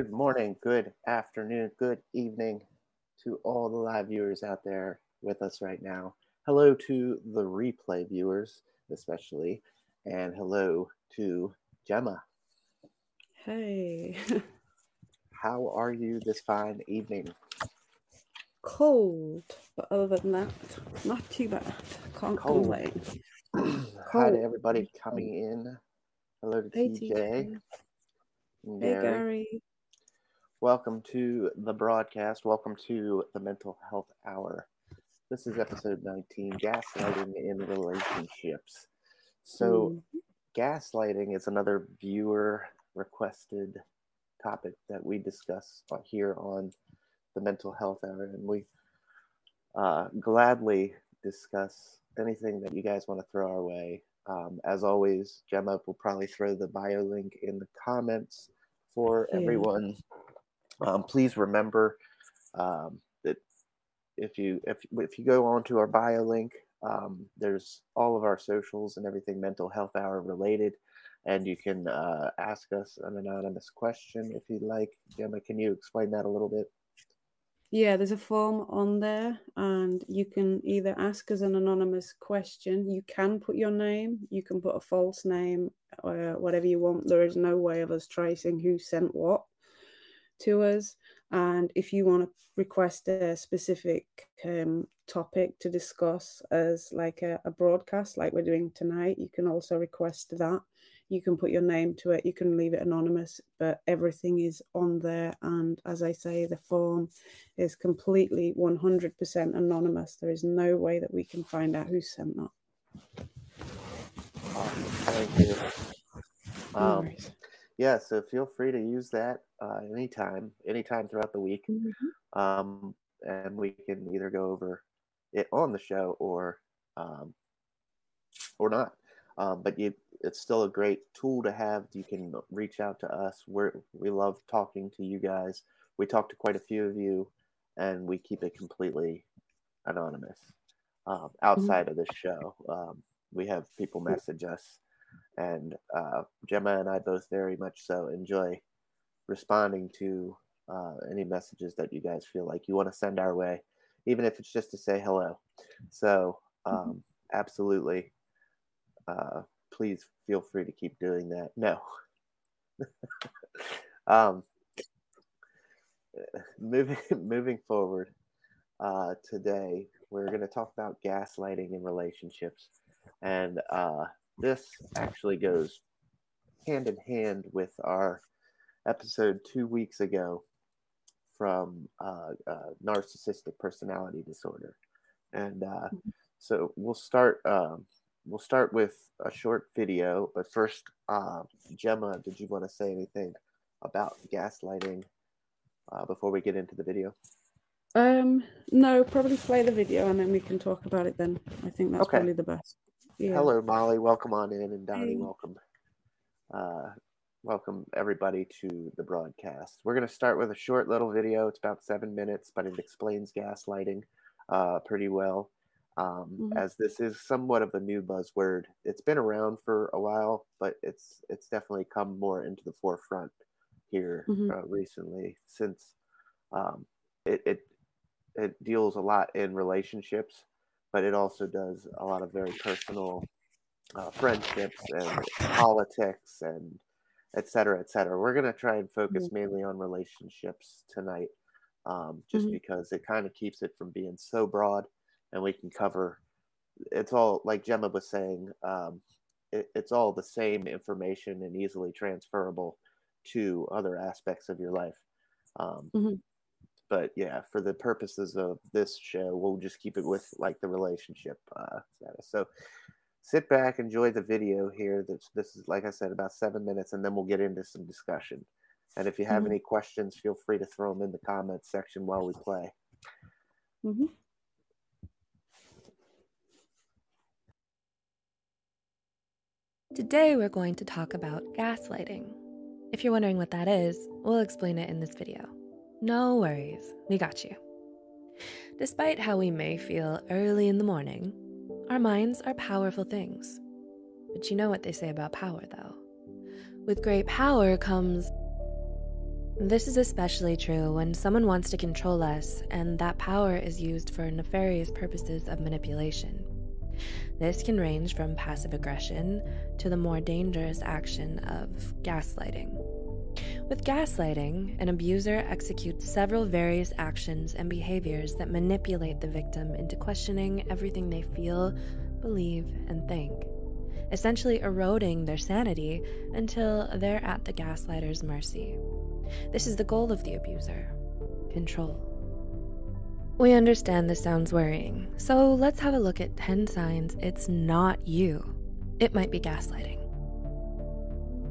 Good morning, good afternoon, good evening to all the live viewers out there with us right now. Hello to the replay viewers, especially, and hello to Gemma. Hey. How are you this fine evening? Cold, but other than that, not too bad. Can't Cold. complain. Hi to everybody coming in. Hello to Hey, TJ. TJ. Hey, Gary. Welcome to the broadcast. Welcome to the Mental Health Hour. This is episode 19 Gaslighting in Relationships. So, Mm, gaslighting is another viewer requested topic that we discuss here on the Mental Health Hour, and we uh, gladly discuss anything that you guys want to throw our way. Um, as always, Gemma will probably throw the bio link in the comments for Yeah. everyone. Um, please remember um, that if you if if you go onto our bio link, um, there's all of our socials and everything mental health hour related, and you can uh, ask us an anonymous question if you'd like. Gemma, can you explain that a little bit? Yeah, there's a form on there, and you can either ask us an anonymous question. You can put your name, you can put a false name, or whatever you want. There is no way of us tracing who sent what to us. And if you want to request a specific um, topic to discuss as like a, a broadcast, like we're doing tonight, you can also request that. You can put your name to it, you can leave it anonymous, but everything is on there. And as I say, the form is completely 100% anonymous. There is no way that we can find out who sent that. Thank you. No Um, worries. Yeah, so feel free to use that uh, anytime, anytime throughout the week. Mhm. um, and we can either go over it on the show or um, or not. Um, but you, it's still a great tool to have. You can reach out to us. We we love talking to you guys. We talk to quite a few of you, and we keep it completely anonymous. Um, outside of this show, um, we have people message us, and uh, Gemma and I both very much so enjoy responding to uh, any messages that you guys feel like you want to send our way, even if it's just to say hello. So, um, absolutely, uh, please feel free to keep doing that. No. um, moving moving forward uh, today, we're going to talk about gaslighting in relationships, and uh, this actually goes hand in hand with our episode two weeks ago from uh, uh, narcissistic personality disorder, and uh, so we'll start. Um, we'll start with a short video, but first, uh, Gemma, did you want to say anything about gaslighting uh, before we get into the video? Um, no, probably play the video and then we can talk about it then. I think that's Okay. probably the best. Yeah. Hello, Molly. Welcome on in, and Donnie, Hey. welcome. Uh, welcome everybody to the broadcast. We're going to start with a short little video. It's about seven minutes, but it explains gaslighting uh, pretty well. Um, Mhm. As this is somewhat of a new buzzword, it's been around for a while, but it's it's definitely come more into the forefront here Mhm. uh, recently since um, it, it it deals a lot in relationships, but it also does a lot of very personal uh, friendships and politics and et cetera, et cetera. We're going to try and focus mainly on relationships tonight, um, just Mhm. because it kind of keeps it from being so broad and we can cover it's all like Gemma was saying, um, it, it's all the same information and easily transferable to other aspects of your life. Um, Mhm. But yeah, for the purposes of this show, we'll just keep it with like the relationship uh, status. So sit back, enjoy the video here. This, this is, like I said, about seven minutes, and then we'll get into some discussion. And if you have Mhm. any questions, feel free to throw them in the comments section while we play. Mhm. Today we're going to talk about gaslighting. If you're wondering what that is, we'll explain it in this video. No worries, we got you. Despite how we may feel early in the morning, our minds are powerful things. But you know what they say about power, though. With great power comes This is especially true when someone wants to control us and that power is used for nefarious purposes of manipulation. This can range from passive aggression to the more dangerous action of gaslighting. With gaslighting, an abuser executes several various actions and behaviors that manipulate the victim into questioning everything they feel, believe, and think, essentially eroding their sanity until they're at the gaslighter's mercy. This is the goal of the abuser control. We understand this sounds worrying, so let's have a look at 10 signs it's not you. It might be gaslighting.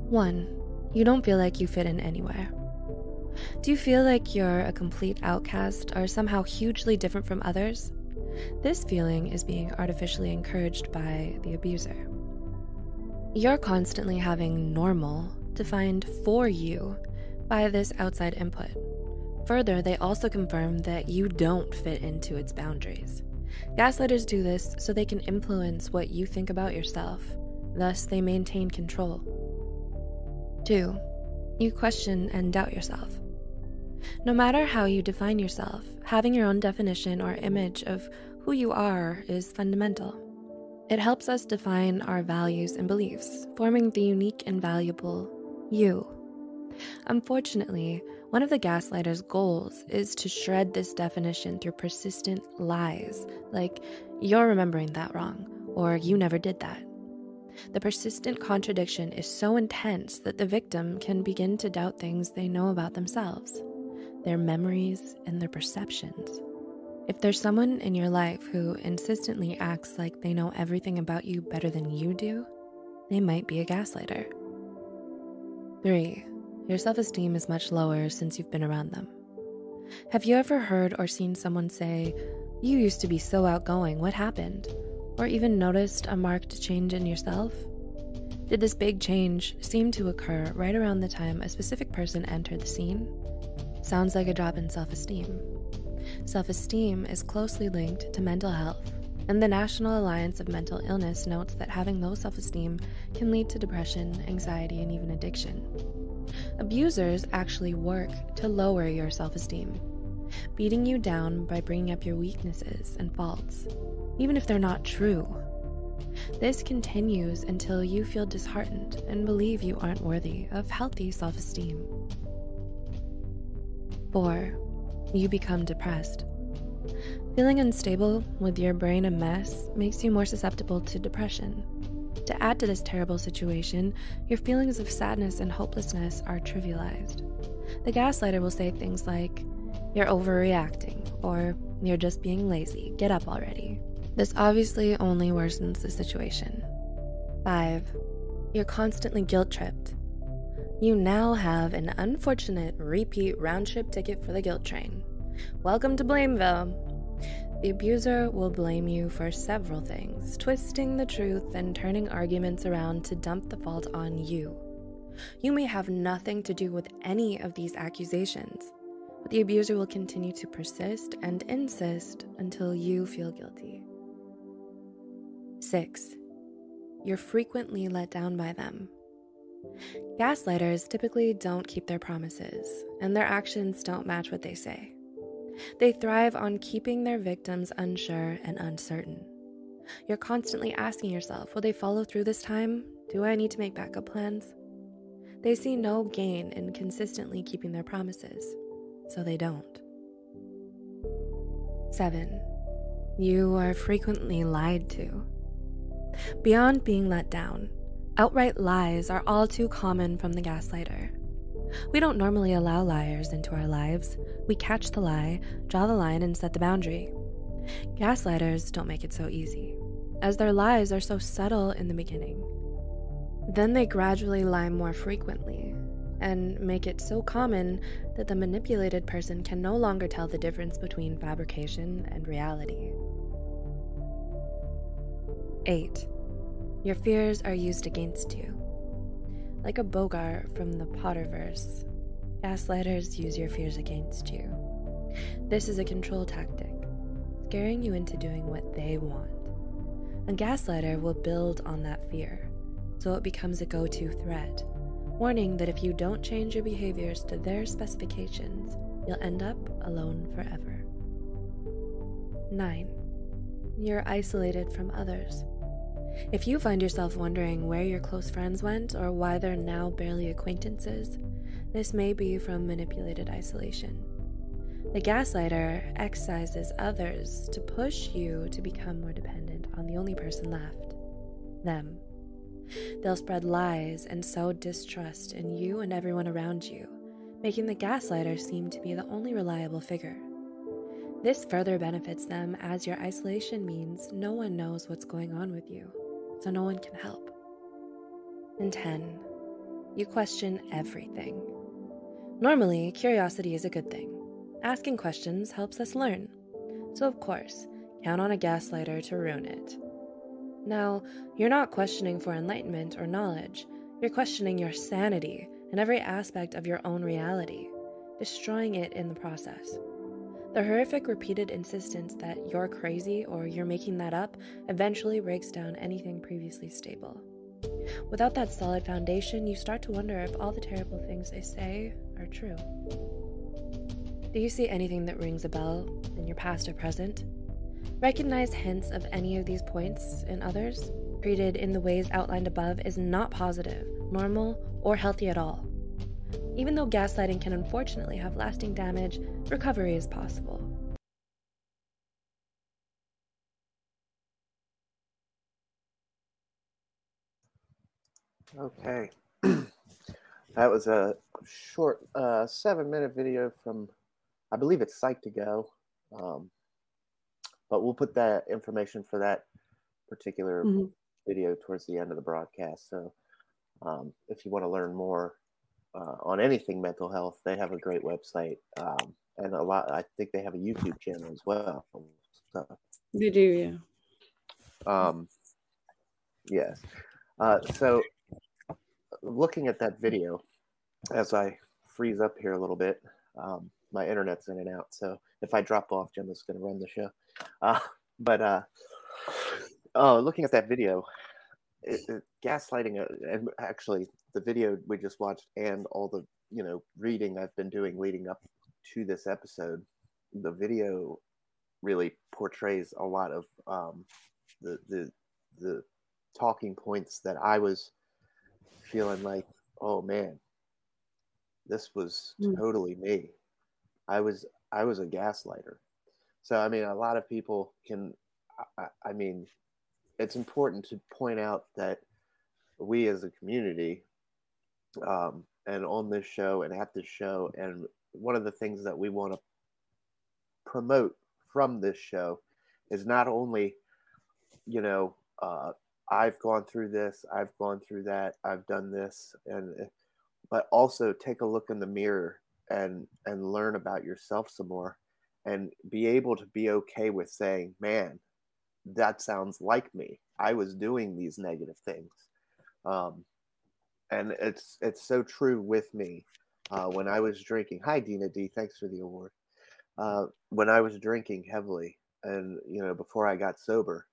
1. You don't feel like you fit in anywhere. Do you feel like you're a complete outcast or somehow hugely different from others? This feeling is being artificially encouraged by the abuser. You're constantly having normal defined for you by this outside input. Further, they also confirm that you don't fit into its boundaries. Gaslighters do this so they can influence what you think about yourself, thus, they maintain control. 2. You question and doubt yourself. No matter how you define yourself, having your own definition or image of who you are is fundamental. It helps us define our values and beliefs, forming the unique and valuable you Unfortunately, one of the gaslighter's goals is to shred this definition through persistent lies, like, you're remembering that wrong, or you never did that. The persistent contradiction is so intense that the victim can begin to doubt things they know about themselves, their memories, and their perceptions. If there's someone in your life who insistently acts like they know everything about you better than you do, they might be a gaslighter. 3 your self esteem is much lower since you've been around them. Have you ever heard or seen someone say, You used to be so outgoing, what happened? Or even noticed a marked change in yourself? Did this big change seem to occur right around the time a specific person entered the scene? Sounds like a drop in self esteem. Self esteem is closely linked to mental health, and the National Alliance of Mental Illness notes that having low self esteem can lead to depression, anxiety, and even addiction. Abusers actually work to lower your self esteem, beating you down by bringing up your weaknesses and faults, even if they're not true. This continues until you feel disheartened and believe you aren't worthy of healthy self esteem. 4. You become depressed. Feeling unstable with your brain a mess makes you more susceptible to depression. To add to this terrible situation, your feelings of sadness and hopelessness are trivialized. The gaslighter will say things like, You're overreacting, or You're just being lazy, get up already. This obviously only worsens the situation. 5. You're constantly guilt tripped. You now have an unfortunate repeat round trip ticket for the guilt train. Welcome to Blameville. The abuser will blame you for several things, twisting the truth and turning arguments around to dump the fault on you. You may have nothing to do with any of these accusations, but the abuser will continue to persist and insist until you feel guilty. 6. You're frequently let down by them. Gaslighters typically don't keep their promises, and their actions don't match what they say. They thrive on keeping their victims unsure and uncertain. You're constantly asking yourself, will they follow through this time? Do I need to make backup plans? They see no gain in consistently keeping their promises, so they don't. 7. You are frequently lied to. Beyond being let down, outright lies are all too common from the gaslighter. We don't normally allow liars into our lives. We catch the lie, draw the line, and set the boundary. Gaslighters don't make it so easy, as their lies are so subtle in the beginning. Then they gradually lie more frequently and make it so common that the manipulated person can no longer tell the difference between fabrication and reality. 8. Your fears are used against you. Like a Boggart from the Potterverse, gaslighters use your fears against you. This is a control tactic, scaring you into doing what they want. A gaslighter will build on that fear, so it becomes a go to threat, warning that if you don't change your behaviors to their specifications, you'll end up alone forever. 9. You're isolated from others. If you find yourself wondering where your close friends went or why they're now barely acquaintances, this may be from manipulated isolation. The gaslighter excises others to push you to become more dependent on the only person left them. They'll spread lies and sow distrust in you and everyone around you, making the gaslighter seem to be the only reliable figure. This further benefits them as your isolation means no one knows what's going on with you, so no one can help. And 10. You question everything. Normally, curiosity is a good thing. Asking questions helps us learn. So, of course, count on a gaslighter to ruin it. Now, you're not questioning for enlightenment or knowledge, you're questioning your sanity and every aspect of your own reality, destroying it in the process. The horrific repeated insistence that you're crazy or you're making that up eventually breaks down anything previously stable. Without that solid foundation, you start to wonder if all the terrible things they say are true. Do you see anything that rings a bell in your past or present? Recognize hints of any of these points in others, treated in the ways outlined above, is not positive, normal, or healthy at all. Even though gaslighting can unfortunately have lasting damage, recovery is possible. Okay. that was a short uh, seven minute video from, I believe it's Psych2Go. Um, but we'll put that information for that particular mm-hmm. video towards the end of the broadcast. So um, if you want to learn more uh, on anything mental health, they have a great website. Um, and a lot, I think they have a YouTube channel as well. So, they do, yeah. Um, yes. Uh, so looking at that video, as I freeze up here a little bit, um, my internet's in and out. So if I drop off, Gemma's going to run the show. Uh, but uh, oh, looking at that video, it, it, gaslighting, uh, and actually the video we just watched, and all the you know reading I've been doing leading up to this episode, the video really portrays a lot of um, the the the talking points that I was feeling like, oh man, this was mm. totally me. I was I was a gaslighter. So I mean, a lot of people can. I, I mean, it's important to point out that we as a community, um, and on this show and at this show, and one of the things that we want to promote from this show is not only, you know, uh, I've gone through this, I've gone through that, I've done this, and but also take a look in the mirror and and learn about yourself some more and be able to be okay with saying man that sounds like me. I was doing these negative things. Um, and it's it's so true with me uh, when i was drinking. Hi dina d. Thanks for the award. Uh, when i was drinking heavily and you know before i got sober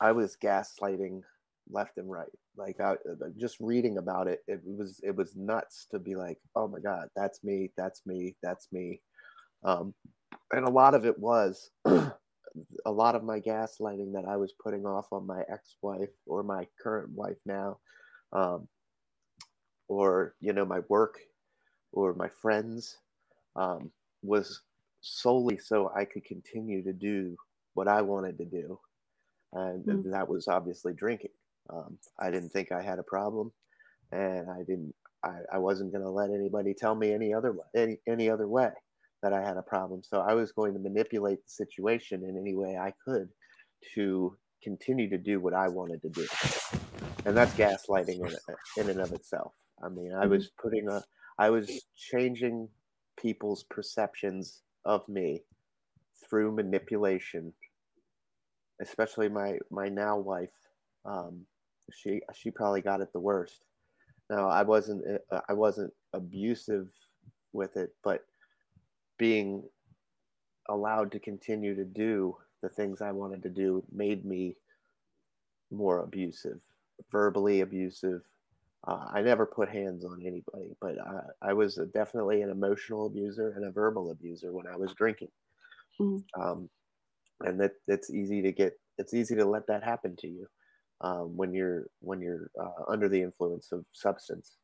i was gaslighting left and right. Like I, uh, just reading about it, it was it was nuts to be like, oh my god, that's me, that's me, that's me, um, and a lot of it was a lot of my gaslighting that I was putting off on my ex-wife or my current wife now, um, or you know my work or my friends, um, was solely so I could continue to do what I wanted to do, and mm. that was obviously drinking. Um, I didn't think I had a problem, and I didn't. I, I wasn't going to let anybody tell me any other any any other way that I had a problem. So I was going to manipulate the situation in any way I could to continue to do what I wanted to do, and that's gaslighting in, in and of itself. I mean, I was mm-hmm. putting a, I was changing people's perceptions of me through manipulation, especially my my now wife. Um, she she probably got it the worst. Now I wasn't uh, I wasn't abusive with it, but being allowed to continue to do the things I wanted to do made me more abusive, verbally abusive, Uh, I never put hands on anybody, but I, I, was definitely an emotional abuser and a verbal abuser when I was drinking. Mm-hmm. Um, and that it's easy to get it's easy to let that happen to you um, when you're when you're uh, under the influence of substance.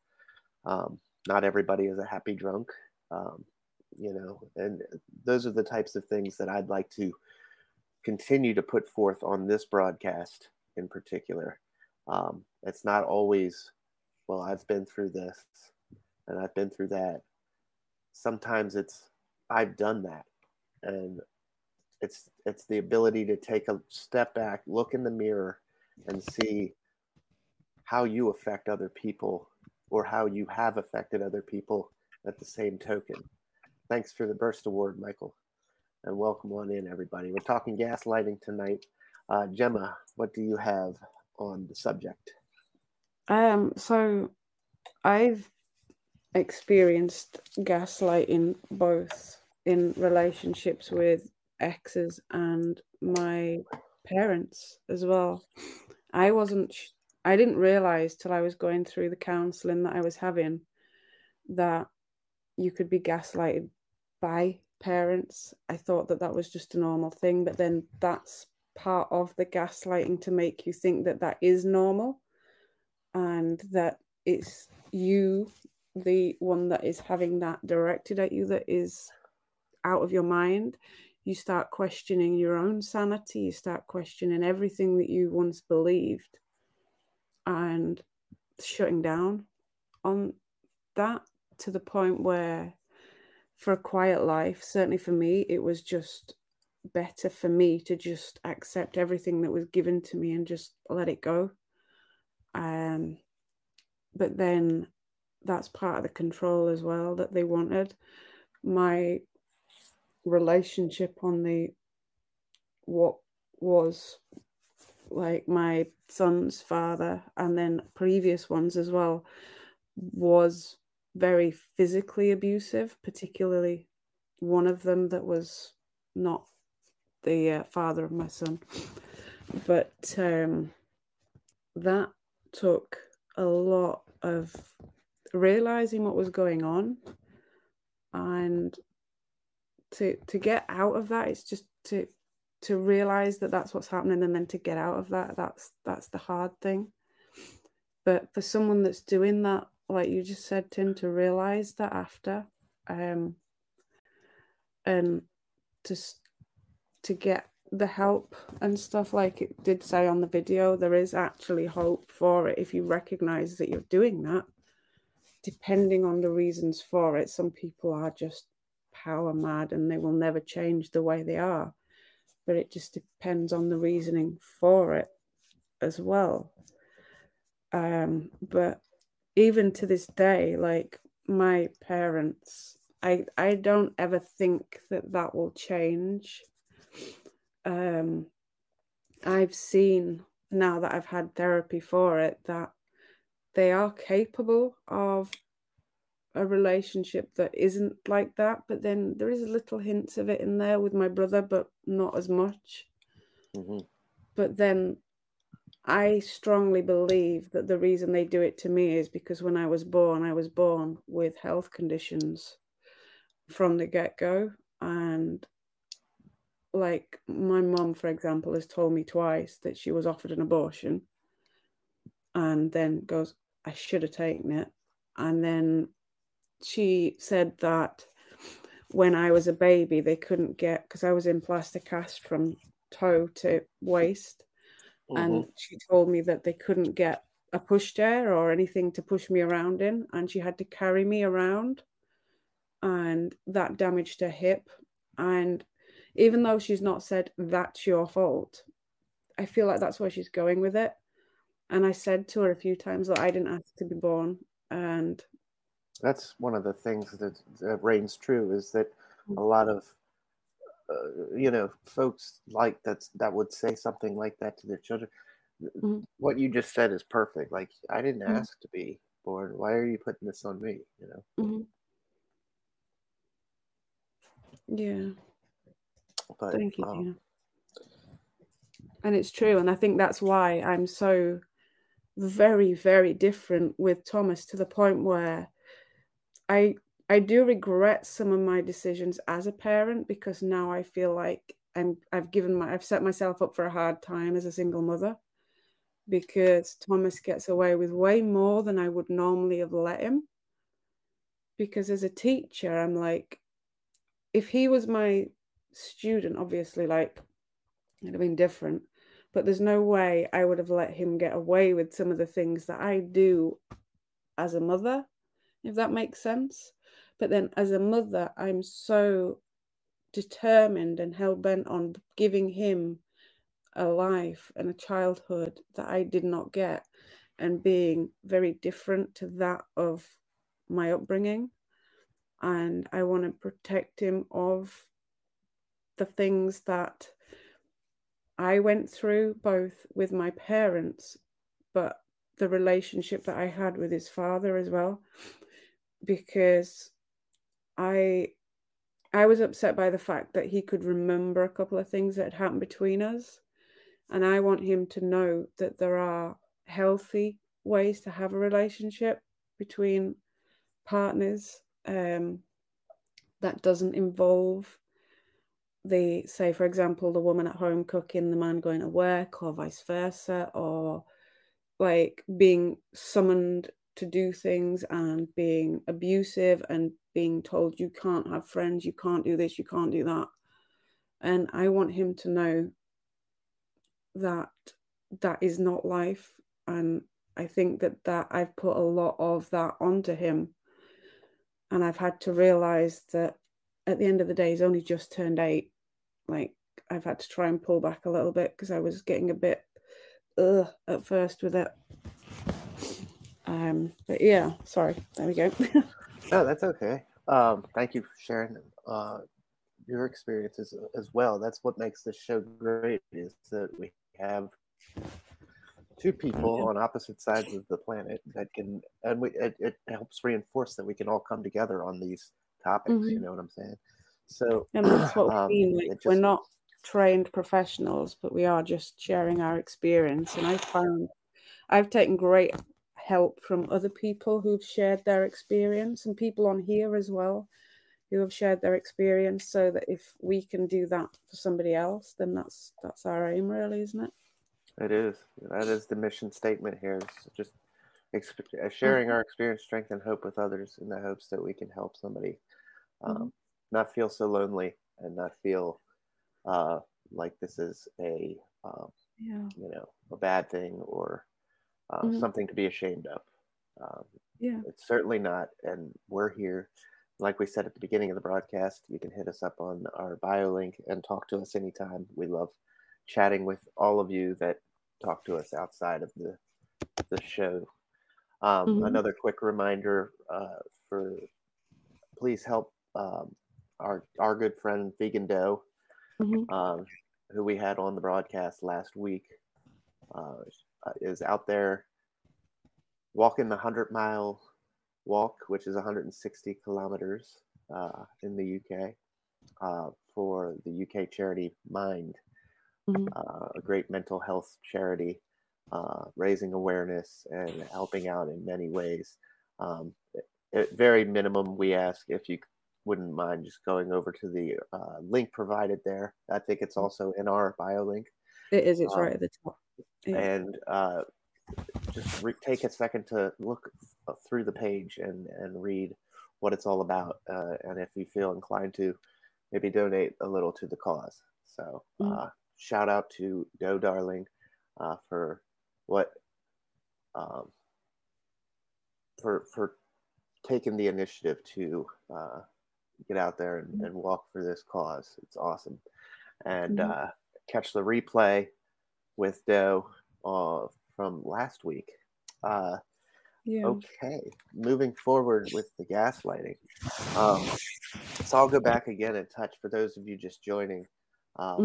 Um, not everybody is a happy drunk, um, you know, and those are the types of things that I'd like to continue to put forth on this broadcast in particular. Um, it's not always, well, I've been through this and I've been through that. Sometimes it's, I've done that. And it's it's the ability to take a step back, look in the mirror, and see how you affect other people or how you have affected other people at the same token. Thanks for the burst award, Michael and welcome on in, everybody. We're talking gaslighting tonight. Uh, Gemma, what do you have on the subject? Um, so I've experienced gaslighting both in relationships with exes and my parents as well. I wasn't, I didn't realize till I was going through the counseling that I was having that you could be gaslighted by parents. I thought that that was just a normal thing, but then that's part of the gaslighting to make you think that that is normal and that it's you, the one that is having that directed at you, that is out of your mind. You start questioning your own sanity, you start questioning everything that you once believed and shutting down on that to the point where for a quiet life, certainly for me, it was just better for me to just accept everything that was given to me and just let it go. Um, but then that's part of the control as well that they wanted. My relationship on the what was like my son's father and then previous ones as well was very physically abusive, particularly one of them that was not the uh, father of my son. But um, that took a lot of realizing what was going on and to to get out of that it's just to to realize that that's what's happening and then to get out of that that's that's the hard thing. But for someone that's doing that like you just said, Tim, to realize that after, um, and to to get the help and stuff like it did say on the video, there is actually hope for it if you recognize that you're doing that. Depending on the reasons for it, some people are just power mad and they will never change the way they are. But it just depends on the reasoning for it as well. Um, but even to this day, like my parents, I I don't ever think that that will change. Um, I've seen now that I've had therapy for it that they are capable of a relationship that isn't like that but then there is a little hints of it in there with my brother but not as much mm-hmm. but then I strongly believe that the reason they do it to me is because when I was born, I was born with health conditions from the get go. And like my mom, for example, has told me twice that she was offered an abortion and then goes, I should have taken it. And then she said that when I was a baby, they couldn't get, because I was in plaster cast from toe to waist Mm-hmm. And she told me that they couldn't get a pushchair or anything to push me around in, and she had to carry me around, and that damaged her hip. And even though she's not said that's your fault, I feel like that's where she's going with it. And I said to her a few times that I didn't ask to be born, and that's one of the things that, that reigns true is that mm. a lot of uh, you know, folks like that's that would say something like that to their children. Mm-hmm. What you just said is perfect. Like I didn't mm-hmm. ask to be born. Why are you putting this on me? You know. Mm-hmm. Yeah. Thank you. Um, and it's true, and I think that's why I'm so very, very different with Thomas to the point where I I do regret some of my decisions as a parent because now I feel like I'm I've given my I've set myself up for a hard time as a single mother because Thomas gets away with way more than I would normally have let him. Because as a teacher, I'm like, if he was my student, obviously, like it'd have been different. But there's no way I would have let him get away with some of the things that I do as a mother, if that makes sense. But then as a mother, I'm so determined and hell bent on giving him a life and a childhood that I did not get and being very different to that of my upbringing. And I want to protect him of the things that I went through, both with my parents, but the relationship that I had with his father as well. Because I I was upset by the fact that he could remember a couple of things that had happened between us. And I want him to know that there are healthy ways to have a relationship between partners um, that doesn't involve the, say, for example, the woman at home cooking, the man going to work, or vice versa, or like being summoned to do things and being abusive and being told you can't have friends, you can't do this, you can't do that. And I want him to know that that is not life. And I think that that I've put a lot of that onto him. And I've had to realize that at the end of the day, he's only just turned eight. Like I've had to try and pull back a little bit because I was getting a bit ugh at first with it. Um, but yeah, sorry. There we go. oh, that's okay. Um, thank you for sharing uh, your experiences as well. That's what makes this show great is that we have two people on opposite sides of the planet that can, and we, it, it helps reinforce that we can all come together on these topics. Mm-hmm. You know what I'm saying? So, and that's what um, we like. Just, we're not trained professionals, but we are just sharing our experience. And I found I've taken great help from other people who've shared their experience and people on here as well who have shared their experience so that if we can do that for somebody else then that's that's our aim really isn't it it is that is the mission statement here it's just uh, sharing mm-hmm. our experience strength and hope with others in the hopes that we can help somebody um, mm-hmm. not feel so lonely and not feel uh, like this is a um, yeah. you know a bad thing or uh, mm-hmm. something to be ashamed of. Um, yeah, it's certainly not, and we're here. Like we said at the beginning of the broadcast, you can hit us up on our bio link and talk to us anytime. We love chatting with all of you that talk to us outside of the the show. Um, mm-hmm. Another quick reminder uh, for please help um, our our good friend Vegan Doe, mm-hmm. um, who we had on the broadcast last week. Uh, is out there walking the 100 mile walk, which is 160 kilometers uh, in the UK, uh, for the UK charity Mind, mm-hmm. Uh, a great mental health charity, uh, raising awareness and helping out in many ways. Um, at very minimum, we ask if you wouldn't mind just going over to the uh, link provided there. I think it's mm-hmm. also in our bio link. It is. It's um, right at the top yeah. and uh, just re- take a second to look through the page and and read what it's all about uh, and if you feel inclined to maybe donate a little to the cause so mm. uh, shout out to doe darling uh, for what um, for for taking the initiative to uh, get out there and, and, walk for this cause it's awesome and mm. catch the replay with doe uh, from last week. Uh, yeah. Okay, moving forward with the gaslighting. Um, so I'll go back again and touch for those of you just joining. Um,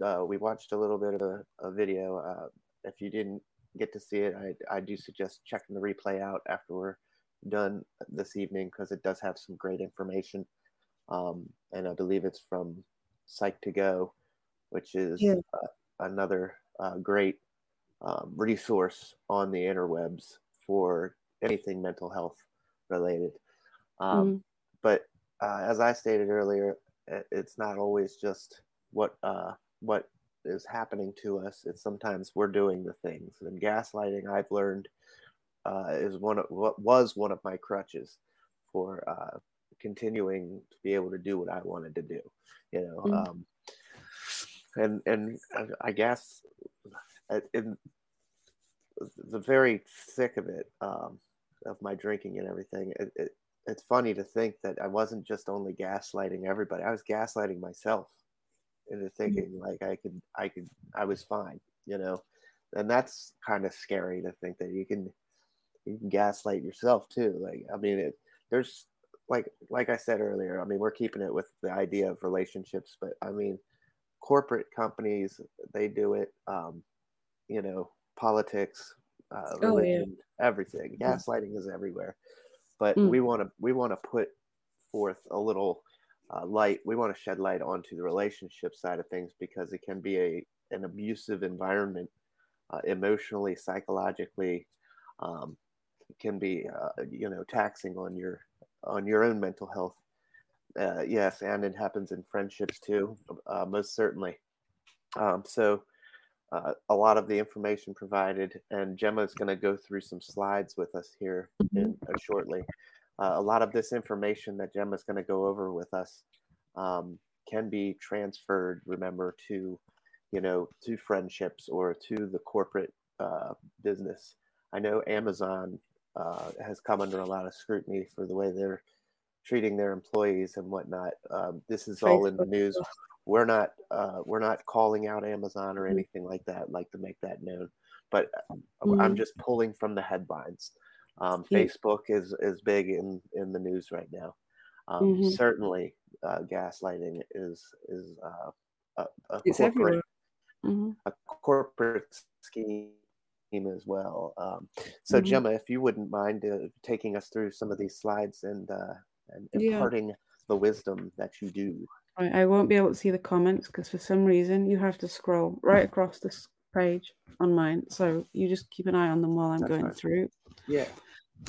mm-hmm. uh, we watched a little bit of a, a video. Uh, if you didn't get to see it, I, I do suggest checking the replay out after we're done this evening because it does have some great information. Um, and I believe it's from Psych2Go, which is yeah. uh, another uh, great um, resource on the interwebs for anything mental health related. Um, mm. But uh, as I stated earlier, it's not always just what uh, what is happening to us. It's sometimes we're doing the things. And gaslighting, I've learned, uh, is one of what was one of my crutches for uh, continuing to be able to do what I wanted to do. You know, mm. um, and and I guess in the very thick of it, um, of my drinking and everything, it, it, it's funny to think that I wasn't just only gaslighting everybody; I was gaslighting myself into mm. thinking like I could, I could, I was fine. You know, and that's kind of scary to think that you can you can gaslight yourself too. Like, I mean, it, there's like like I said earlier. I mean, we're keeping it with the idea of relationships, but I mean, corporate companies they do it. Um, you know, politics, uh, religion, oh, yeah. everything. Gaslighting is everywhere, but mm. we want to we want to put forth a little uh, light. We want to shed light onto the relationship side of things because it can be a an abusive environment, uh, emotionally, psychologically. Um, can be uh, you know taxing on your on your own mental health. Uh, yes, and it happens in friendships too, uh, most certainly. Um, so uh, a lot of the information provided, and Gemma is going to go through some slides with us here in, uh, shortly. Uh, a lot of this information that Gemma is going to go over with us um, can be transferred, remember, to you know, to friendships or to the corporate business. I know Amazon uh, has come under a lot of scrutiny for the way they're treating their employees and whatnot. Um, this is all in the news we're not uh, we're not calling out Amazon or anything like that. I'd like to make that known, but mm-hmm. I'm just pulling from the headlines. Um, Facebook is is big in in the news right now. Um, mm-hmm. Certainly, uh, gaslighting is is uh, a, a corporate mm-hmm. a corporate scheme as well. Um, so, mm-hmm. Gemma, if you wouldn't mind uh, taking us through some of these slides and uh, and imparting yeah. the wisdom that you do. I won't be able to see the comments because for some reason you have to scroll right across this page on mine. So you just keep an eye on them while I'm That's going right. through. Yeah.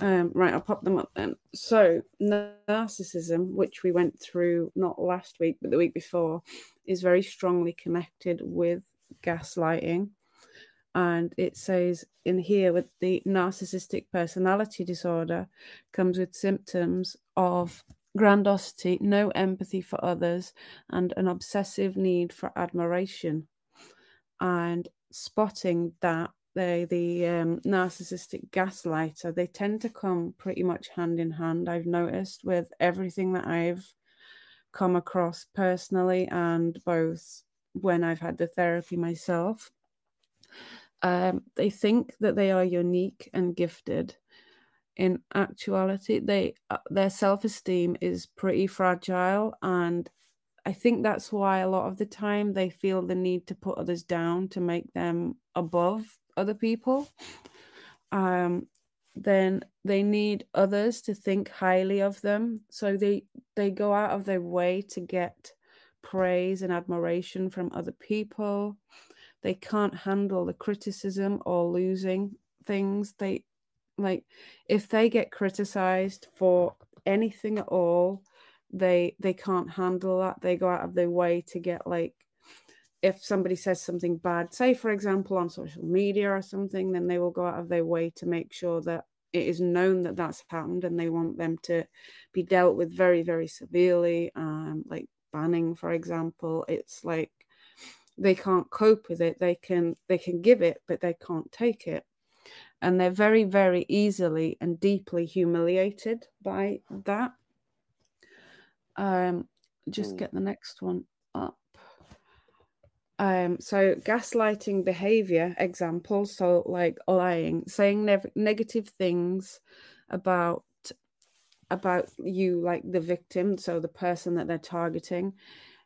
Um, right, I'll pop them up then. So, narcissism, which we went through not last week, but the week before, is very strongly connected with gaslighting. And it says in here with the narcissistic personality disorder comes with symptoms of grandiosity, no empathy for others, and an obsessive need for admiration. And spotting that they the um, narcissistic gaslighter they tend to come pretty much hand in hand i've noticed with everything that i've come across personally and both when i've had the therapy myself um, they think that they are unique and gifted. In actuality they uh, their self-esteem is pretty fragile and i think that's why a lot of the time they feel the need to put others down to make them above other people. Um then they need others to think highly of them. So they they go out of their way to get praise and admiration from other people they can't handle the criticism or losing things. They like if they get criticized for anything at all they they can't handle that. They go out of their way to get like if somebody says something bad say for example on social media or something then they will go out of their way to make sure that it is known that that's happened and they want them to be dealt with very very severely. Um like banning for example it's like they can't cope with it they can they can give it but they can't take it and they're very, very easily and deeply humiliated by that. Um, just get the next one up. Um, so gaslighting behavior examples, so like lying, saying ne- negative things about about you, like the victim, so the person that they're targeting,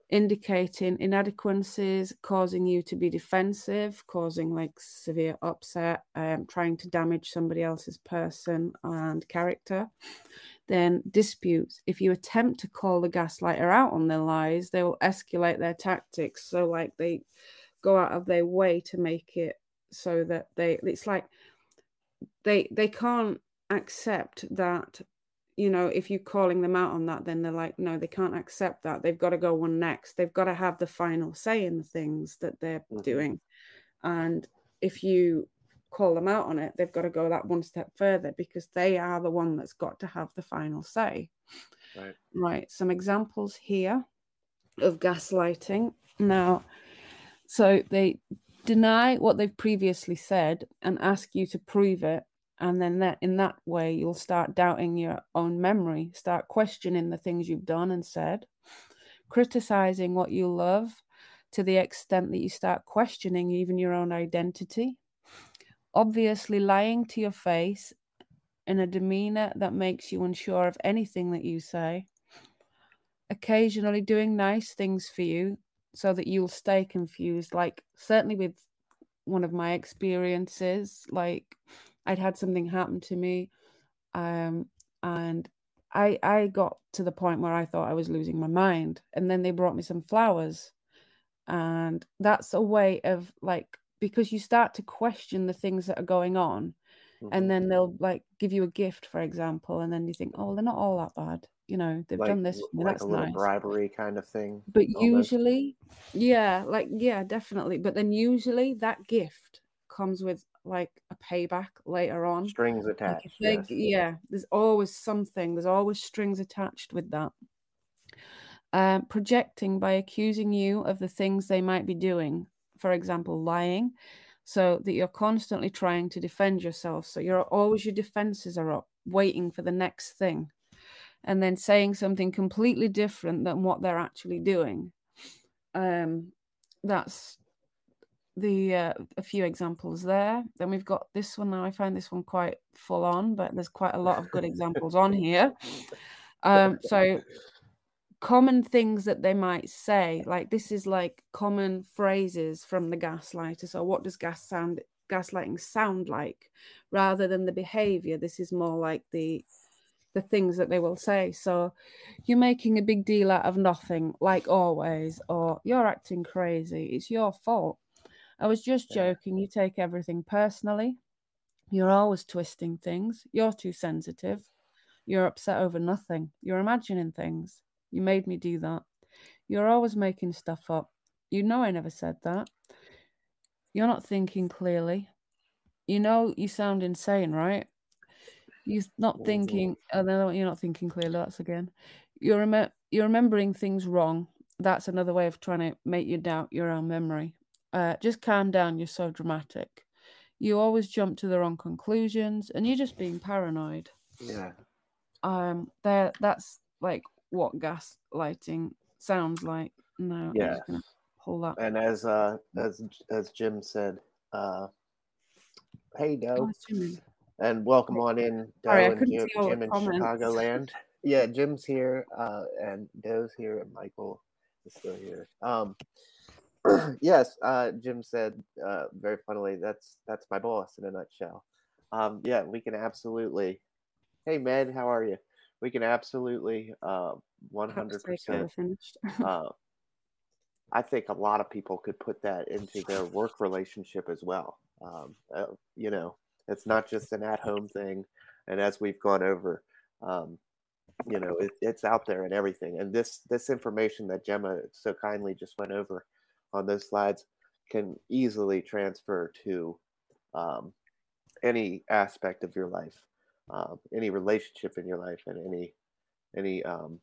indicating inadequacies, causing you to be defensive, causing like severe upset, um, trying to damage somebody else's person and character. Then disputes. If you attempt to call the gaslighter out on their lies, they will escalate their tactics. So, like, they go out of their way to make it so that they it's like they they can't accept that you know if you're calling them out on that then they're like no they can't accept that. They've got to go one next. They've got to have the final say in the things that they're mm-hmm. doing. And if you call them out on it they've got to go that one step further because they are the one that's got to have the final say. Right. Right some examples here of gaslighting. Now so they deny what they've previously said and ask you to prove it and then that in that way you'll start doubting your own memory start questioning the things you've done and said criticizing what you love to the extent that you start questioning even your own identity obviously lying to your face in a demeanor that makes you unsure of anything that you say occasionally doing nice things for you so that you'll stay confused. Like certainly with one of my experiences, like I'd had something happen to me, um, and I I got to the point where I thought I was losing my mind, and then they brought me some flowers, and that's a way of like because you start to question the things that are going on. Mm-hmm. And then they'll like give you a gift, for example, and then you think, oh, they're not all that bad you know they've like, done this like that's a little nice. bribery kind of thing but usually yeah like yeah definitely but then usually that gift comes with like a payback later on strings attached like they, yes. yeah there's always something there's always strings attached with that um, projecting by accusing you of the things they might be doing for example lying so that you're constantly trying to defend yourself so you're always your defenses are up waiting for the next thing and then saying something completely different than what they're actually doing. Um, that's the uh, a few examples there. Then we've got this one now. I find this one quite full on, but there's quite a lot of good examples on here. Um, so common things that they might say, like this is like common phrases from the gaslighter. So what does gas sound gaslighting sound like rather than the behavior? This is more like the the things that they will say. So you're making a big deal out of nothing, like always, or you're acting crazy. It's your fault. I was just joking. You take everything personally. You're always twisting things. You're too sensitive. You're upset over nothing. You're imagining things. You made me do that. You're always making stuff up. You know I never said that. You're not thinking clearly. You know you sound insane, right? You're not oh, thinking. Oh, no, you're not thinking clearly. That's again. You're rem- you're remembering things wrong. That's another way of trying to make you doubt your own memory. Uh, just calm down. You're so dramatic. You always jump to the wrong conclusions, and you're just being paranoid. Yeah. Um. There. That's like what gaslighting sounds like. No. Yeah. Pull that. And as uh as as Jim said, uh, hey Doe. Oh, and welcome on in, Doe Sorry, and Jim, Jim in Chicagoland. Yeah, Jim's here, uh, and Doe's here, and Michael is still here. Um, yes, uh, Jim said uh, very funnily, "That's that's my boss in a nutshell." Um, yeah, we can absolutely. Hey, Med, how are you? We can absolutely, uh, one hundred percent. Uh, I think a lot of people could put that into their work relationship as well. Um, uh, you know, it's not just an at-home thing. And as we've gone over, um, you know, it, it's out there and everything. And this this information that Gemma so kindly just went over on those slides can easily transfer to um, any aspect of your life, um, any relationship in your life, and any any um,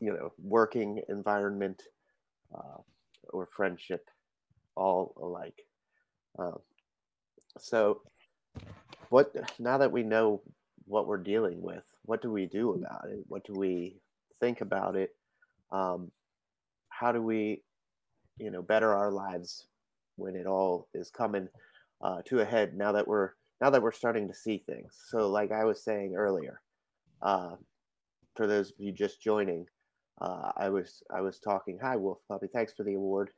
you know working environment uh, or friendship, all alike. Um, so, what now that we know what we're dealing with, what do we do about it? What do we think about it? Um, how do we, you know, better our lives when it all is coming uh, to a head? Now that we're now that we're starting to see things. So, like I was saying earlier, uh, for those of you just joining, uh, I was I was talking. Hi, Wolf Puppy. Thanks for the award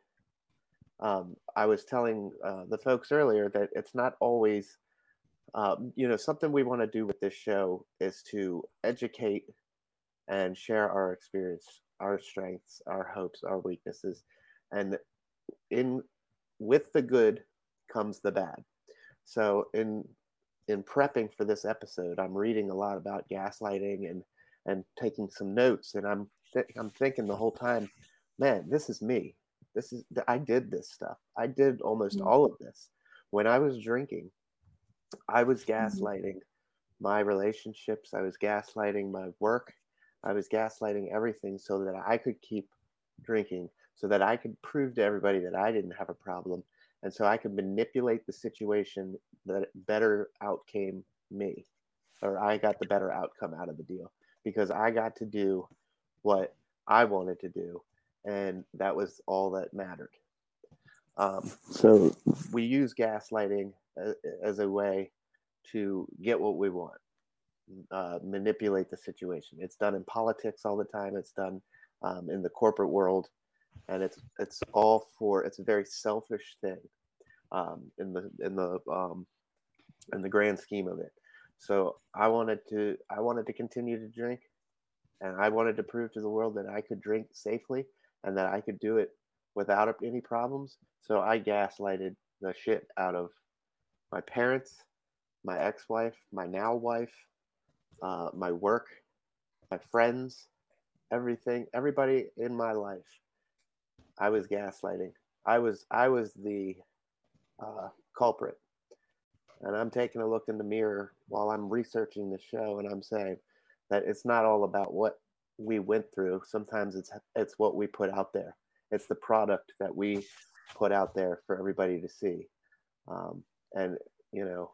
um, I was telling uh, the folks earlier that it's not always, um, you know, something we want to do with this show is to educate and share our experience, our strengths, our hopes, our weaknesses, and in with the good comes the bad. So in in prepping for this episode, I'm reading a lot about gaslighting and and taking some notes, and I'm th- I'm thinking the whole time, man, this is me. This is I did this stuff. I did almost Mm. all of this when I was drinking. I was Mm-hmm. gaslighting my relationships. I was gaslighting my work. I was gaslighting everything so that I could keep drinking, so that I could prove to everybody that I didn't have a problem, and so I could manipulate the situation that better outcame me, or I got the better outcome out of the deal because I got to do what I wanted to do, and that was all that mattered. Um, so we use gaslighting as, as a way to get what we want, uh, manipulate the situation. It's done in politics all the time. It's done um, in the corporate world, and it's it's all for it's a very selfish thing um, in the in the um, in the grand scheme of it. So I wanted to I wanted to continue to drink, and I wanted to prove to the world that I could drink safely and that I could do it without any problems. So I gaslighted the shit out of my parents, my ex-wife, my now wife, uh, my work, my friends, everything, everybody in my life. I was gaslighting. I was I was the uh, culprit, and I'm taking a look in the mirror while I'm researching the show, and I'm saying that it's not all about what we went through. Sometimes it's it's what we put out there. It's the product that we put out there for everybody to see, um, and you know,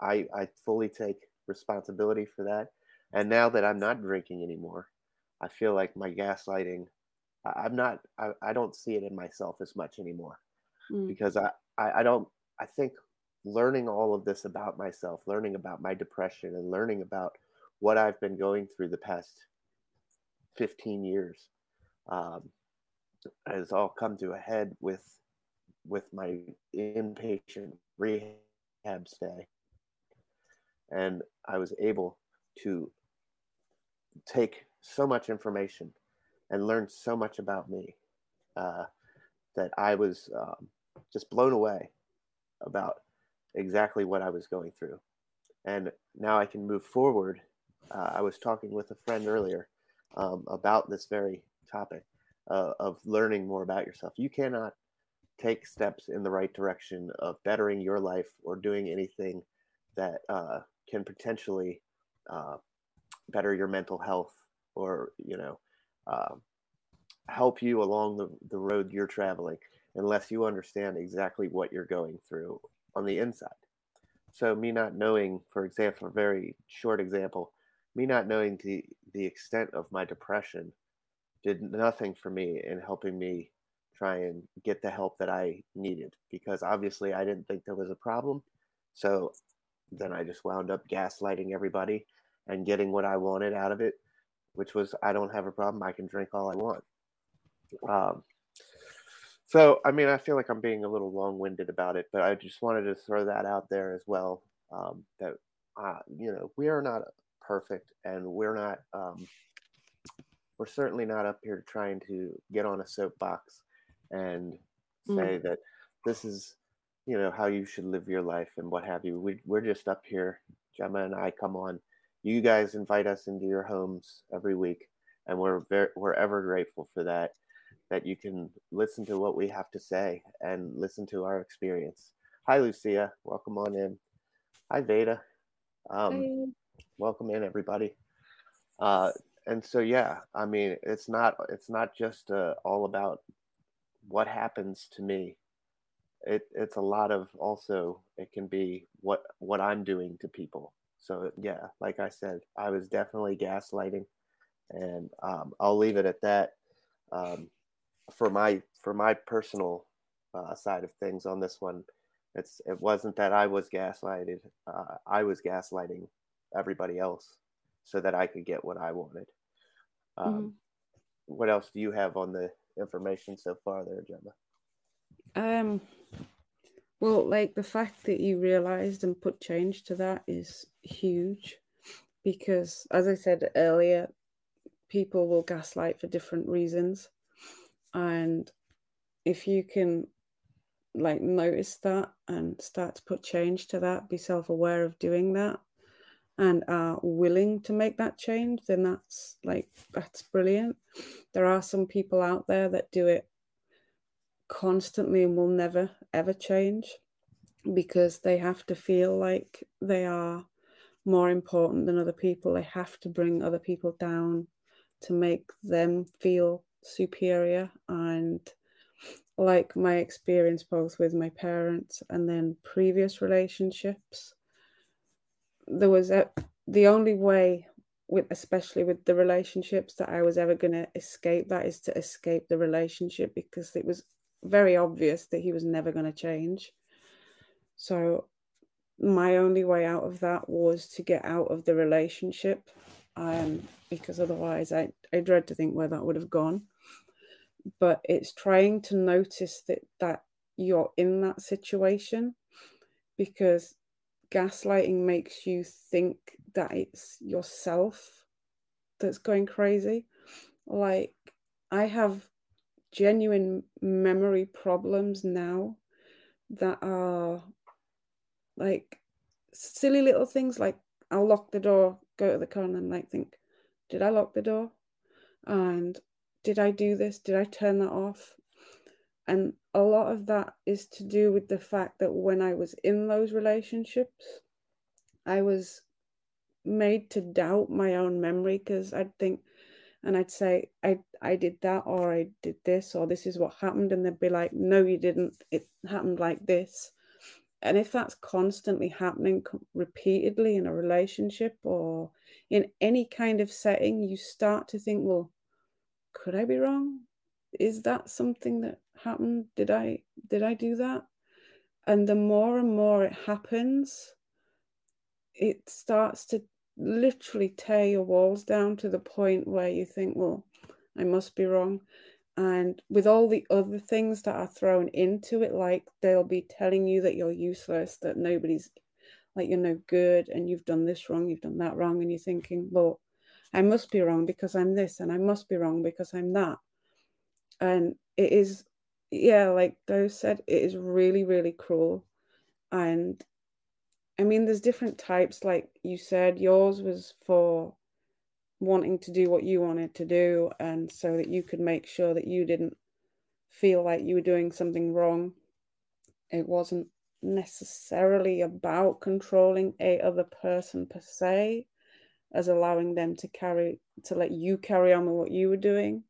I I fully take responsibility for that. And now that I'm not drinking anymore, I feel like my gaslighting. I- I'm not. I, I don't see it in myself as much anymore Mm. because I, I I don't. I think learning all of this about myself, learning about my depression, and learning about what I've been going through the past 15 years um, has all come to a head with with my inpatient rehab stay and i was able to take so much information and learned so much about me uh, that i was um, just blown away about exactly what i was going through and now i can move forward uh, i was talking with a friend earlier um, about this very topic uh, of learning more about yourself. You cannot take steps in the right direction of bettering your life or doing anything that uh, can potentially uh, better your mental health or you know um help you along the, the road you're traveling unless you understand exactly what you're going through on the inside so me not knowing for example a very short example me not knowing the the extent of my depression did nothing for me in helping me try and get the help that I needed because obviously I didn't think there was a problem. So then I just wound up gaslighting everybody and getting what I wanted out of it, which was I don't have a problem. I can drink all I want. Um, so, I mean, I feel like I'm being a little long winded about it, but I just wanted to throw that out there as well. Um, that, uh, you know, we are not perfect and we're not, um, we're certainly not up here trying to get on a soapbox and say that this is, you know, how you should live your life and what have you. We, we're just up here. Gemma and I come on. You guys invite us into your homes every week, and we're very, we're ever grateful for that. That you can listen to what we have to say and listen to our experience. Hi, Lucia. Welcome on in. Hi, Veda. Um, Hey. welcome in everybody uh and so yeah i mean it's not it's not just uh, all about what happens to me it it's a lot of also it can be what what i'm doing to people so yeah like i said i was definitely gaslighting and um, i'll leave it at that um, for my for my personal uh, side of things on this one it's it wasn't that i was gaslighted uh, i was gaslighting everybody else so that I could get what I wanted. Um, Mhm. What else do you have on the information so far there, Gemma? Um, well, like the fact that you realized and put change to that is huge because, as I said earlier, people will gaslight for different reasons. And if you can like notice that and start to put change to that, be self aware of doing that, and are willing to make that change, then that's like that's brilliant. There are some people out there that do it constantly and will never ever change because they have to feel like they are more important than other people. They have to bring other people down to make them feel superior and like my experience both with my parents and then previous relationships there was a, the only way with especially with the relationships that I was ever going to escape that is to escape the relationship because it was very obvious that he was never going to change. So my only way out of that was to get out of the relationship um because otherwise I I dread to think where that would have gone. But it's trying to notice that that you're in that situation because gaslighting makes you think that it's yourself that's going crazy. Like i have genuine memory problems now that are like silly little things like i'll lock the door go to the car and then like think did i lock the door and did I do this? Did I turn that off? And a lot of that is to do with the fact that when I was in those relationships, I was made to doubt my own memory because I'd think, and I'd say, I, I did that, or I did this, or this is what happened. And they'd be like, no, you didn't. It happened like this. And if that's constantly happening repeatedly in a relationship or in any kind of setting, you start to think, well, could I be wrong? Is that something that happened? Did I did I do that? And the more and more it happens, it starts to literally tear your walls down to the point where you think, well, I must be wrong. And with all the other things that are thrown into it, like they'll be telling you that you're useless, that nobody's like you're no good, and you've done this wrong, you've done that wrong, and you're thinking, well, I must be wrong because I'm this, and I must be wrong because I'm that. And it is, yeah, like those said, it is really, really cruel. And I mean, there's different types, like you said, yours was for wanting to do what you wanted to do, and so that you could make sure that you didn't feel like you were doing something wrong. It wasn't necessarily about controlling a other person per se as allowing them to carry to let you carry on with what you were doing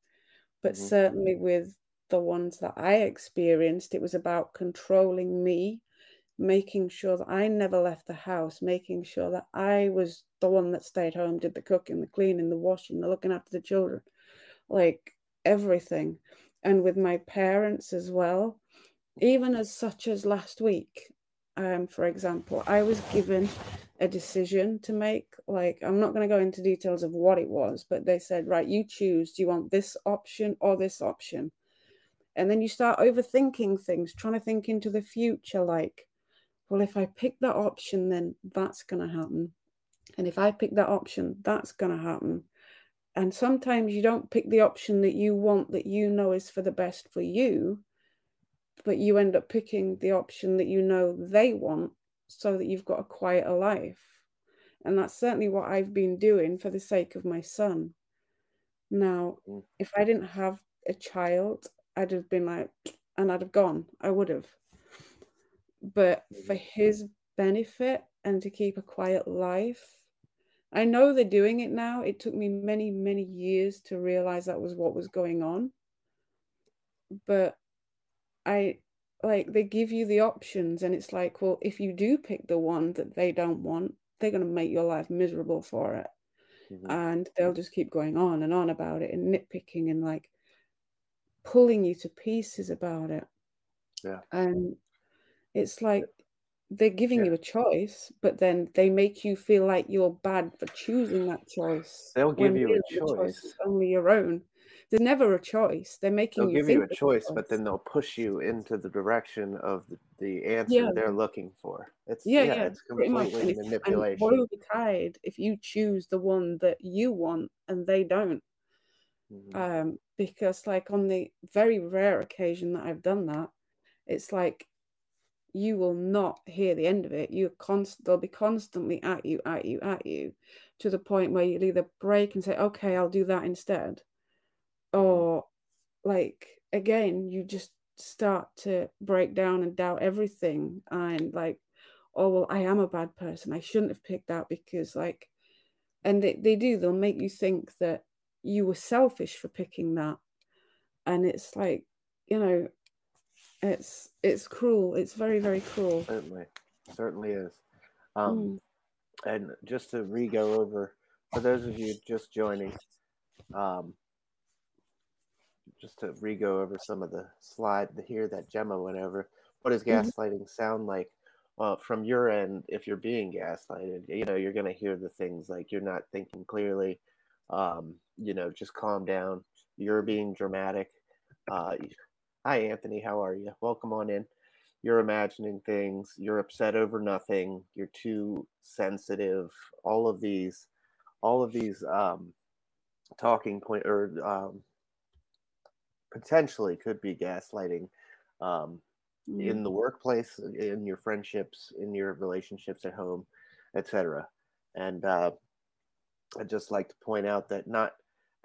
but mm-hmm. certainly with the ones that i experienced it was about controlling me making sure that i never left the house making sure that i was the one that stayed home did the cooking the cleaning the washing the looking after the children like everything and with my parents as well even as such as last week um, for example i was given a decision to make. Like, I'm not going to go into details of what it was, but they said, right, you choose. Do you want this option or this option? And then you start overthinking things, trying to think into the future, like, well, if I pick that option, then that's going to happen. And if I pick that option, that's going to happen. And sometimes you don't pick the option that you want, that you know is for the best for you, but you end up picking the option that you know they want so that you've got a quieter life. And that's certainly what I've been doing for the sake of my son. Now, mm. if I didn't have a child, I'd have been like, and I'd have gone. I would have. But for mm. his benefit and to keep a quiet life, I know they're doing it now. It took me many, many years to realize that was what was going on. But I like they give you the options and it's like well if you do pick the one that they don't want they're going to make your life miserable for it mm-hmm. and they'll just keep going on and on about it and nitpicking and like pulling you to pieces about it yeah and it's like they're giving yeah. you a choice but then they make you feel like you're bad for choosing that choice they'll give you a choice. choice only your own there's never a choice. They're making you. they'll you give you a choice, choice, but then they'll push you into the direction of the, the answer yeah. they're looking for. It's yeah, yeah, yeah it's completely and manipulation. And boil the tide if you choose the one that you want and they don't. Mm-hmm. Um, because like on the very rare occasion that I've done that, it's like you will not hear the end of it. You're const they'll be constantly at you, at you, at you, to the point where you'll either break and say, Okay, I'll do that instead. Or like again, you just start to break down and doubt everything and like, oh well, I am a bad person. I shouldn't have picked that because like and they, they do, they'll make you think that you were selfish for picking that. And it's like, you know, it's it's cruel. It's very very cruel. Certainly, certainly is. Um, mm. And just to re go over for those of you just joining, um, just to re go over some of the slide here that Gemma went over. What does mm-hmm. gaslighting mm-hmm. sound like? Well, from your end, if you're being gaslighted, you know you're going to hear the things like you're not thinking clearly. Um, you know, just calm down. You're being dramatic. Uh, Hi, Anthony. How are you? Welcome on in. You're imagining things. You're upset over nothing. You're too sensitive. All of these, all of these um, talking point or um, potentially could be gaslighting um, mm. in the workplace, in your friendships, in your relationships at home, etc. And uh, I'd just like to point out that not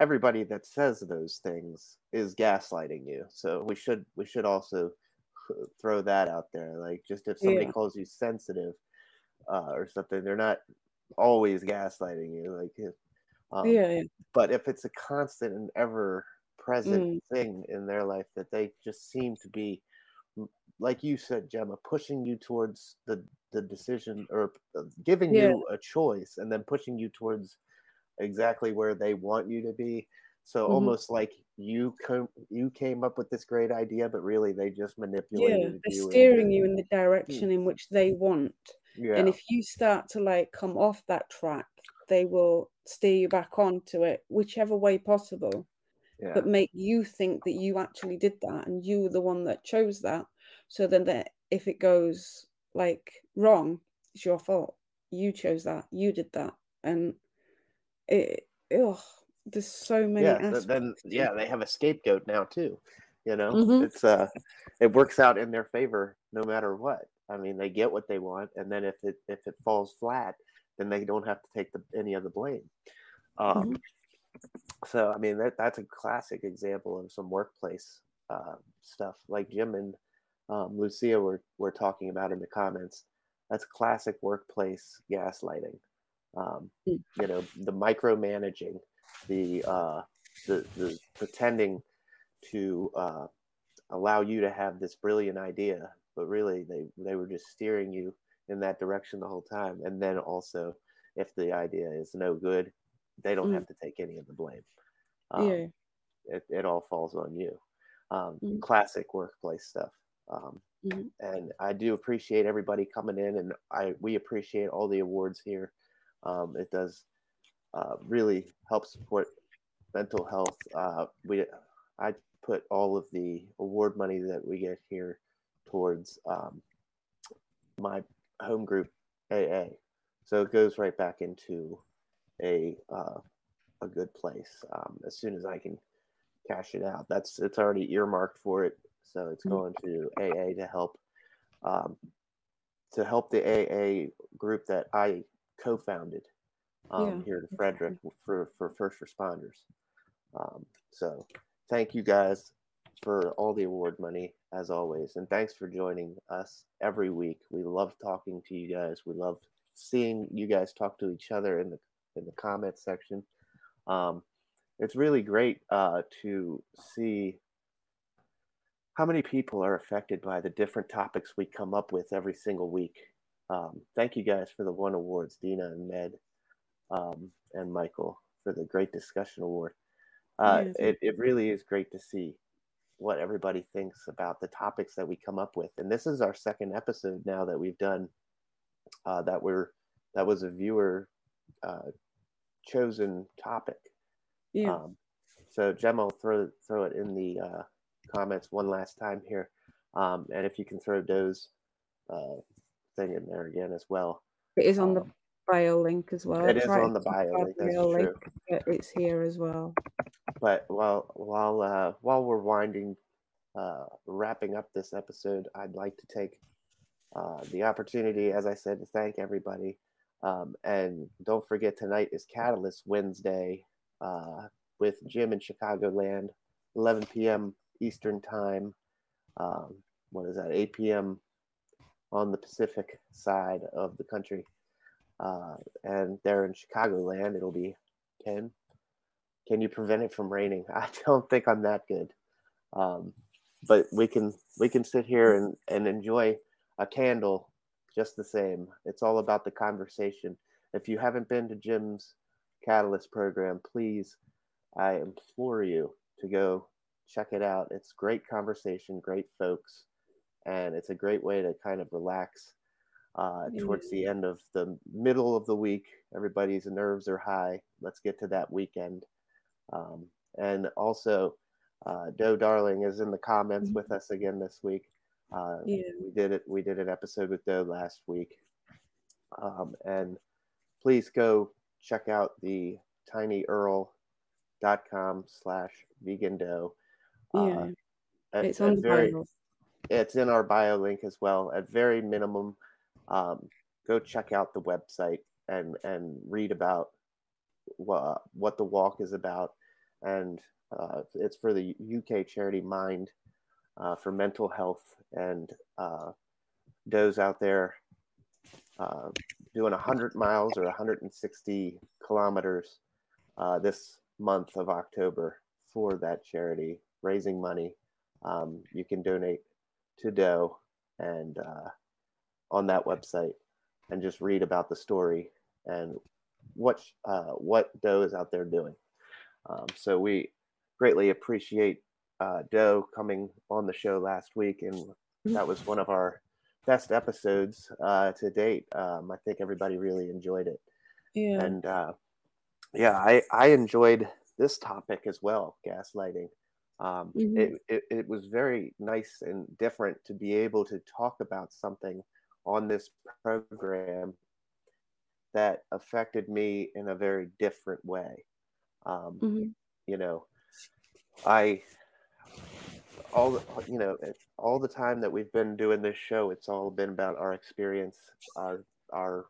everybody that says those things is gaslighting you. So we should we should also throw that out there. Like just if somebody yeah. calls you sensitive uh, or something, they're not always gaslighting you. Like, um, yeah, yeah, But if it's a constant and ever present mm. thing in their life that they just seem to be, like you said, Gemma, pushing you towards the the decision or uh, giving yeah. you a choice and then pushing you towards exactly where they want you to be. So mm-hmm. almost like you com- you came up with this great idea, but really they just manipulated yeah, they're steering you in the direction in which they want. Yeah. And if you start to like come off that track, they will steer you back onto it, whichever way possible. Yeah. But make you think that you actually did that and you were the one that chose that. So then that if it goes like wrong, it's your fault. You chose that. You did that. And it, ugh, there's so many yeah then yeah they have a scapegoat now too you know? Mm-hmm. it's uh it works out in their favor no matter what. I mean they get what they want and then if it if it falls flat then they don't have to take the, any of the blame. Um mm-hmm. so i mean that that's a classic example of some workplace uh, stuff. Like jim and um, lucia were, were talking about in the comments. That's classic workplace gaslighting um, hmm. you know the micromanaging the uh, the, the pretending to uh, allow you to have this brilliant idea but really they they were just steering you in that direction the whole time and then also if the idea is no good they don't mm. have to take any of the blame um, yeah. it, it all falls on you um, mm. classic workplace stuff um, mm-hmm. and i do appreciate everybody coming in and i we appreciate all the awards here um, it does uh, really help support mental health. Uh, we I put all of the award money that we get here towards um, my home group AA, so it goes right back into a uh, a good place. Um, as soon as I can cash it out, that's it's already earmarked for it, so it's mm-hmm. going to AA to help um, to help the AA group that I co-founded um, yeah. here in Frederick for, for first responders. Um, so thank you guys for all the award money as always, and thanks for joining us every week. We love talking to you guys. We love seeing you guys talk to each other in the in the comments section. Um, it's really great uh, to see how many people are affected by the different topics we come up with every single week. Um, thank you guys for the one awards, Dina and Med um, and Michael for the great discussion award. Uh, it, it really is great to see what everybody thinks about the topics that we come up with. And this is our second episode now that we've done uh, that we're that was a viewer uh, chosen topic. Yeah. Um, so Gemma, will throw throw it in the uh, comments one last time here, um, and if you can throw those uh, thing in there again as well. It is on the um, bio link as well. It is on the bio link. That's bio true. Link. It's here as well. But while while uh, while we're winding, uh, wrapping up this episode, I'd like to take uh, the opportunity, as I said, to thank everybody. Um, and don't forget, tonight is Catalyst Wednesday uh, with Jim in Chicagoland, 11 p.m. Eastern Time. Um, what is that? 8 p.m. on the Pacific side of the country. Uh, and there in Chicagoland, it'll be 10. Can you prevent it from raining? I don't think I'm that good. Um, but we can we can sit here and, and enjoy a candle just the same. It's all about the conversation. If you haven't been to Jim's Catalyst program, please, I implore you to go check it out. It's great conversation, great folks, and it's a great way to kind of relax uh, towards the end of the middle of the week. Everybody's nerves are high. Let's get to that weekend. Um, and also, uh, Doe Darling is in the comments mm-hmm. with us again this week. Uh, yeah. We did it. We did an episode with Doe last week, um, and please go check out the tinyurl.com slash vegan doe. Uh, yeah, at, it's on very. It's in our bio link as well. At very minimum, um, go check out the website and and read about what what the walk is about, and uh, it's for the UK charity Mind uh, for mental health and uh, those out there uh, doing 100 miles or 160 kilometers uh, this month of October for that charity, raising money. Um, you can donate to Doe and uh, on that website and just read about the story and what uh, what Doe is out there doing. Um, so we greatly appreciate uh, Doe coming on the show last week, and that was one of our best episodes uh, to date. Um, I think everybody really enjoyed it. Yeah. And uh, yeah, I, I enjoyed this topic as well, gaslighting. Um, mm-hmm. it, it, it was very nice and different to be able to talk about something on this program that affected me in a very different way. Um, mm-hmm. You know, I all you know all the time that we've been doing this show it's all been about our experience our our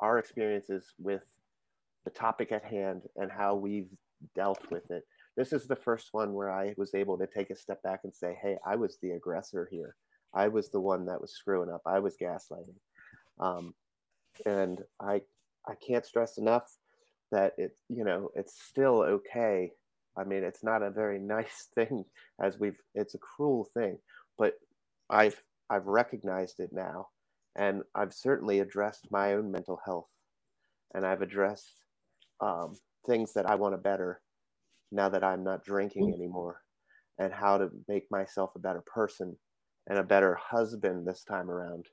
our experiences with the topic at hand and how we've dealt with it this is the first one where i was able to take a step back and say hey i was the aggressor here. I was the one that was screwing up. I was gaslighting. Um, and i i can't stress enough that it you know it's still okay. I mean, it's not a very nice thing as we've, it's a cruel thing, but I've, I've recognized it now. And I've certainly addressed my own mental health and I've addressed um, things that I want to better now that I'm not drinking mm. anymore and how to make myself a better person and a better husband this time around.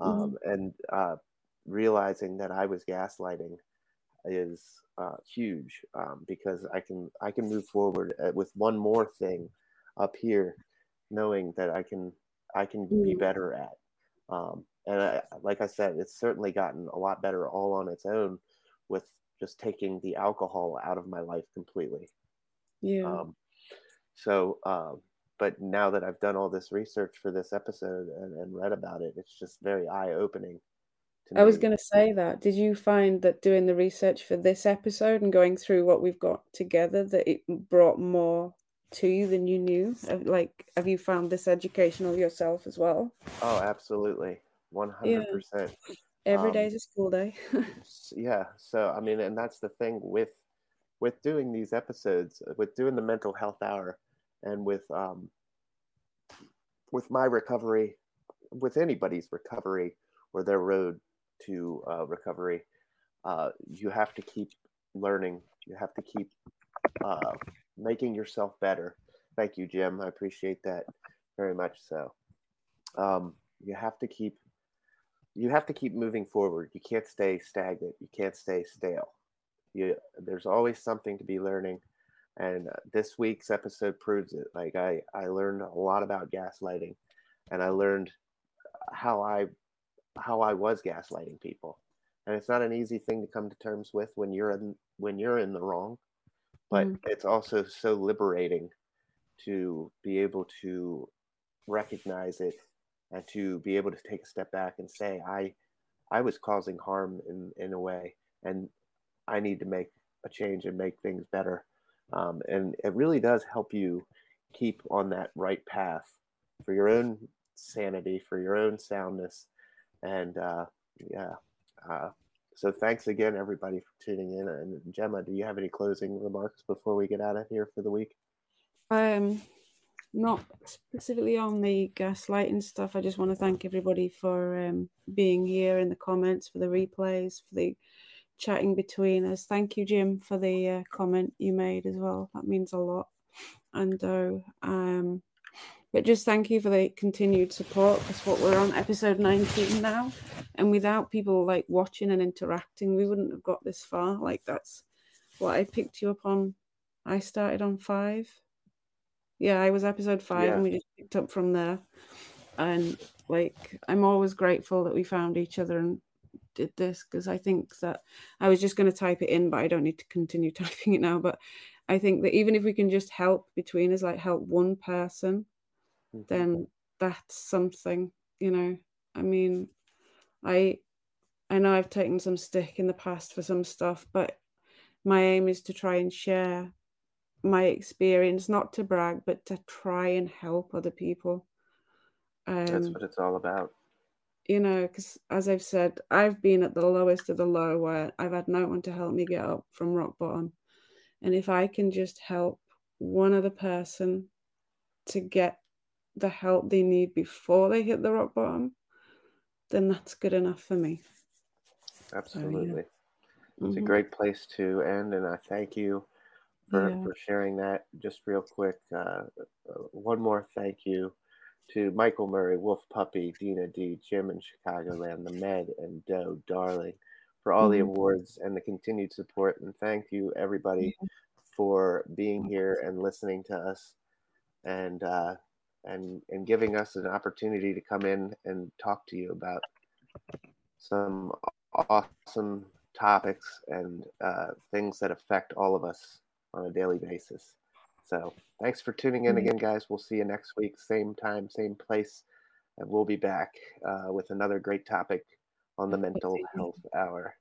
Um, mm-hmm. And uh, realizing that I was gaslighting is uh, huge um, because I can I can move forward uh, with one more thing up here, knowing that I can I can be mm. better at. Um, and I, like I said, it's certainly gotten a lot better all on its own with just taking the alcohol out of my life completely. Yeah. Um, so, uh, but now that I've done all this research for this episode and, and read about it, it's just very eye opening I was going to say that. Did you find that doing the research for this episode and going through what we've got together that it brought more to you than you knew? Like, have you found this educational yourself as well? Oh, absolutely, one hundred percent. Every um, day is a school day. yeah. So I mean, and that's the thing with with doing these episodes, with doing the mental health hour, and with um with my recovery, with anybody's recovery or their road to uh, recovery, uh, you have to keep learning. You have to keep uh, making yourself better. Thank you, Jim. I appreciate that very much. So, um, you have to keep you have to keep moving forward. You can't stay stagnant. You can't stay stale. You, there's always something to be learning, and uh, this week's episode proves it. Like I, I learned a lot about gaslighting, and I learned how I how I was gaslighting people. And it's not an easy thing to come to terms with when you're in when you're in the wrong, but mm. it's also so liberating to be able to recognize it and to be able to take a step back and say, I, I was causing harm in, in a way, and I need to make a change and make things better. Um, and it really does help you keep on that right path for your own sanity, for your own soundness. And uh, yeah, uh, so thanks again, everybody, for tuning in. And Gemma, do you have any closing remarks before we get out of here for the week? Um, not specifically on the gaslighting stuff. I just want to thank everybody for um, being here in the comments, for the replays, for the chatting between us. Thank you, Jim, for the uh, comment you made as well. That means a lot. And uh, um, but just thank you for the continued support because what we're on episode 19 now, and without people like watching and interacting, we wouldn't have got this far. Like that's what I picked you up on. I started on five yeah, I was episode five, Yeah. and we just picked up from there. And like, I'm always grateful that we found each other and did this because I think that I was just going to type it in, but I don't need to continue typing it now. But I think that even if we can just help between us, like help one person, Mhm. then that's something, you know. I mean, I I know I've taken some stick in the past for some stuff, but my aim is to try and share my experience, not to brag, but to try and help other people. That's Um, what it's all about. You know, because as I've said, I've been at the lowest of the low where I've had no one to help me get up from rock bottom. And if I can just help one other person to get the help they need before they hit the rock bottom, then that's good enough for me. Absolutely. It's a Mhm. great place to end, and I thank you for, Yeah. for sharing that. Just real quick, uh, uh, one more thank you to Michael Murray, Wolf Puppy, Dina D, Jim in Chicagoland, the Med, and Doe Darling for all the Mhm. awards and the continued support. And thank you, everybody, for being here and listening to us and uh, and and giving us an opportunity to come in and talk to you about some awesome topics and uh, things that affect all of us on a daily basis. So thanks for tuning in Mhm. again, guys. We'll see you next week, same time, same place, and we'll be back uh, with another great topic on the Mental Health Hour.